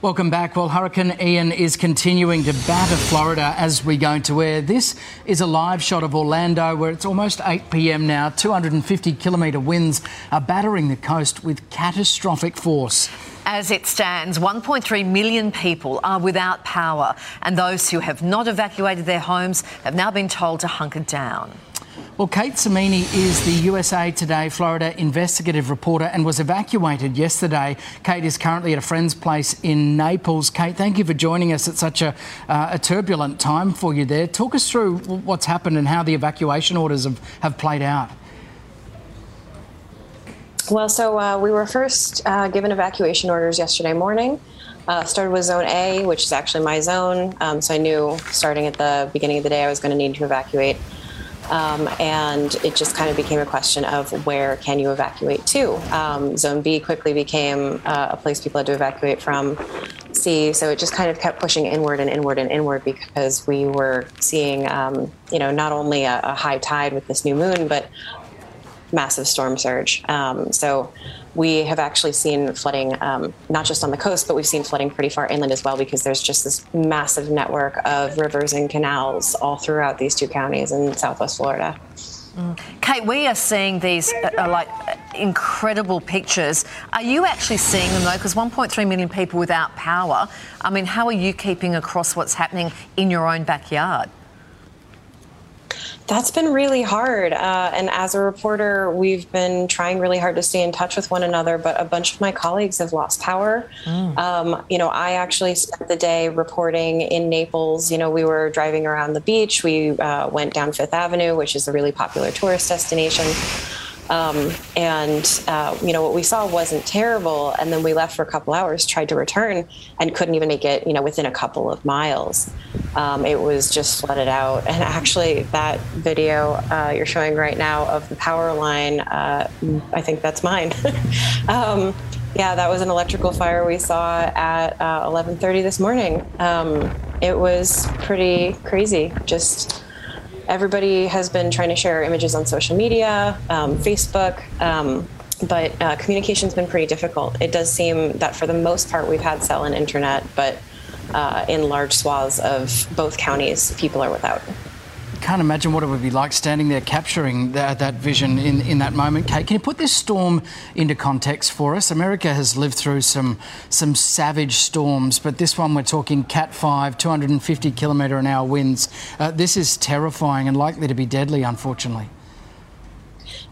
Welcome back. Well, Hurricane Ian is continuing to batter Florida as we go into air. This is a live shot of Orlando where it's almost 8 pm now. 250 kilometre winds are battering the coast with catastrophic force. As it stands, 1.3 million people are without power, and those who have not evacuated their homes have now been told to hunker down. Well, Kate Cimini is the USA Today Florida investigative reporter and was evacuated yesterday. Kate is currently at a friend's place in Naples. Kate, thank you for joining us at such a, uh, a turbulent time for you there. Talk us through what's happened and how the evacuation orders have, have played out. Well, so uh, we were first uh, given evacuation orders yesterday morning. Uh, started with zone A, which is actually my zone. Um, so I knew starting at the beginning of the day I was going to need to evacuate. Um, and it just kind of became a question of where can you evacuate to. Um, Zone B quickly became uh, a place people had to evacuate from. C, so it just kind of kept pushing inward and inward and inward because we were seeing, um, you know, not only a, a, high tide with this new moon, but massive storm surge. Um, so we have actually seen flooding um, not just on the coast, but we've seen flooding pretty far inland as well because there's just this massive network of rivers and canals all throughout these two counties in southwest Florida. Mm. Kate, we are seeing these uh, uh like incredible pictures. Are you actually seeing them though? Because 1.3 million people without power. I mean, how are you keeping across what's happening in your own backyard? That's been really hard. Uh, and as a reporter, we've been trying really hard to stay in touch with one another, but a bunch of my colleagues have lost power. Mm. Um, you know, I actually spent the day reporting in Naples. You know, we were driving around the beach. We uh, went down Fifth Avenue, which is a really popular tourist destination. Um, and uh, you know what we saw wasn't terrible, and then we left for a couple hours, tried to return, and couldn't even make it. You know, within a couple of miles, um, it was just flooded out. And actually, that video uh, you're showing right now of the power line, uh, I think that's mine. um, yeah, that was an electrical fire we saw at 11:30 uh, this morning. Um, it was pretty crazy. Just everybody has been trying to share images on social media, um, Facebook, um, but uh, communication's been pretty difficult. It does seem that for the most part we've had cell and internet, but uh, in large swaths of both counties, people are without can't imagine what it would be like standing there capturing that, that vision in, in that moment. Kate, can you put this storm into context for us? America has lived through some some savage storms, but this one we're talking Cat 5, 250 kilometre an hour winds. Uh, this is terrifying and likely to be deadly, unfortunately.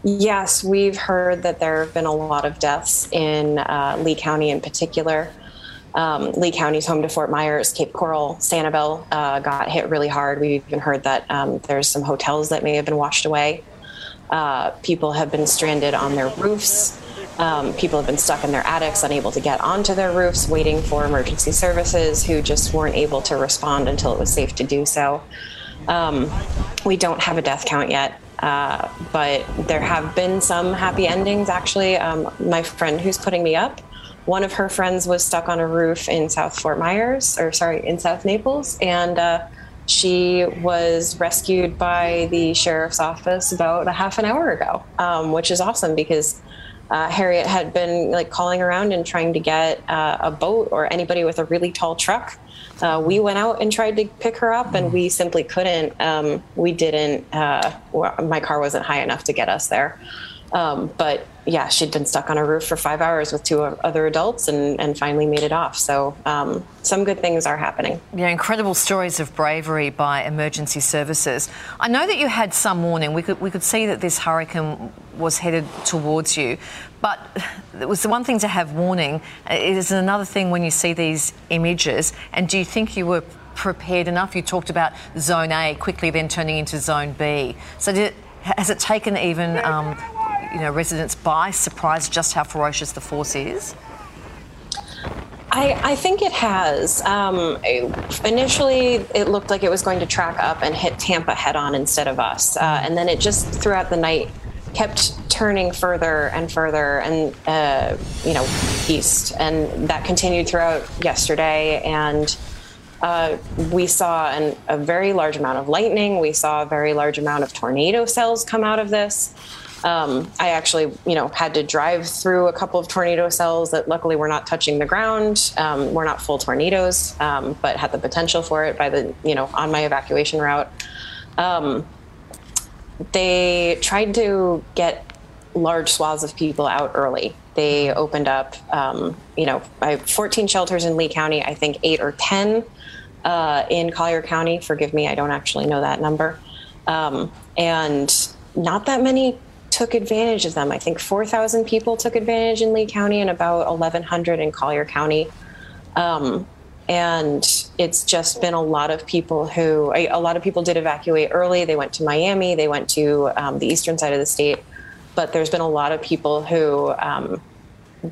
Yes, we've heard that there have been a lot of deaths in uh, Lee County in particular. Um, Lee County's home to Fort Myers, Cape Coral, Sanibel uh, got hit really hard. We've even heard that um, there's some hotels that may have been washed away. Uh, people have been stranded on their roofs. Um, people have been stuck in their attics, unable to get onto their roofs, waiting for emergency services who just weren't able to respond until it was safe to do so. Um, we don't have a death count yet. Uh, but there have been some happy endings actually. Um, my friend who's putting me up one of her friends was stuck on a roof in South Fort Myers, or sorry, in South Naples, and uh, she was rescued by the sheriff's office about a half an hour ago, um, which is awesome because uh, Harriet had been like calling around and trying to get uh, a boat or anybody with a really tall truck. Uh, we went out and tried to pick her up, and we simply couldn't. Um, we didn't. Uh, my car wasn't high enough to get us there. Um, but yeah, she'd been stuck on a roof for five hours with two other adults and, and finally made it off. So um, some good things are happening. Yeah, incredible stories of bravery by emergency services. I know that you had some warning. We could we could see that this hurricane was headed towards you, but it was the one thing to have warning. It is another thing when you see these images. And do you think you were prepared enough? You talked about Zone A quickly then turning into Zone B. So did, has it taken even um, you know, residents by surprise just how ferocious the force is? I, I, think it has. Um, initially, it looked like it was going to track up and hit Tampa head on instead of us. Uh, and then it just throughout the night kept turning further and further and, uh, you know, east. And that continued throughout yesterday. And uh, we saw an, a very large amount of lightning. We saw a very large amount of tornado cells come out of this. Um, I actually, you know, had to drive through a couple of tornado cells that luckily were not touching the ground. Um, were not full tornadoes, um, but had the potential for it by the, you know, on my evacuation route. Um, they tried to get large swaths of people out early. They opened up, um, you know, I have 14 shelters in Lee County. I think eight or 10 uh, in Collier County. Forgive me, I don't actually know that number. Um, and not that many took advantage of them. I think 4,000 people took advantage in Lee County and about 1,100 in Collier County. Um, and it's just been a lot of people who, a lot of people did evacuate early. They went to Miami, they went to um, the eastern side of the state. But there's been a lot of people who um,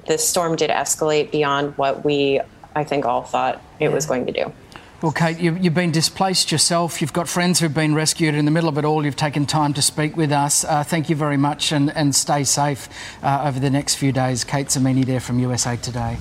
the storm did escalate beyond what we, I think, all thought it was going to do. Well, Kate, you, have been displaced yourself. You've got friends who've been rescued. In the middle of it all, you've taken time to speak with us. Uh, thank you very much and, and stay safe uh, over the next few days. Kate Cimini there from USA Today.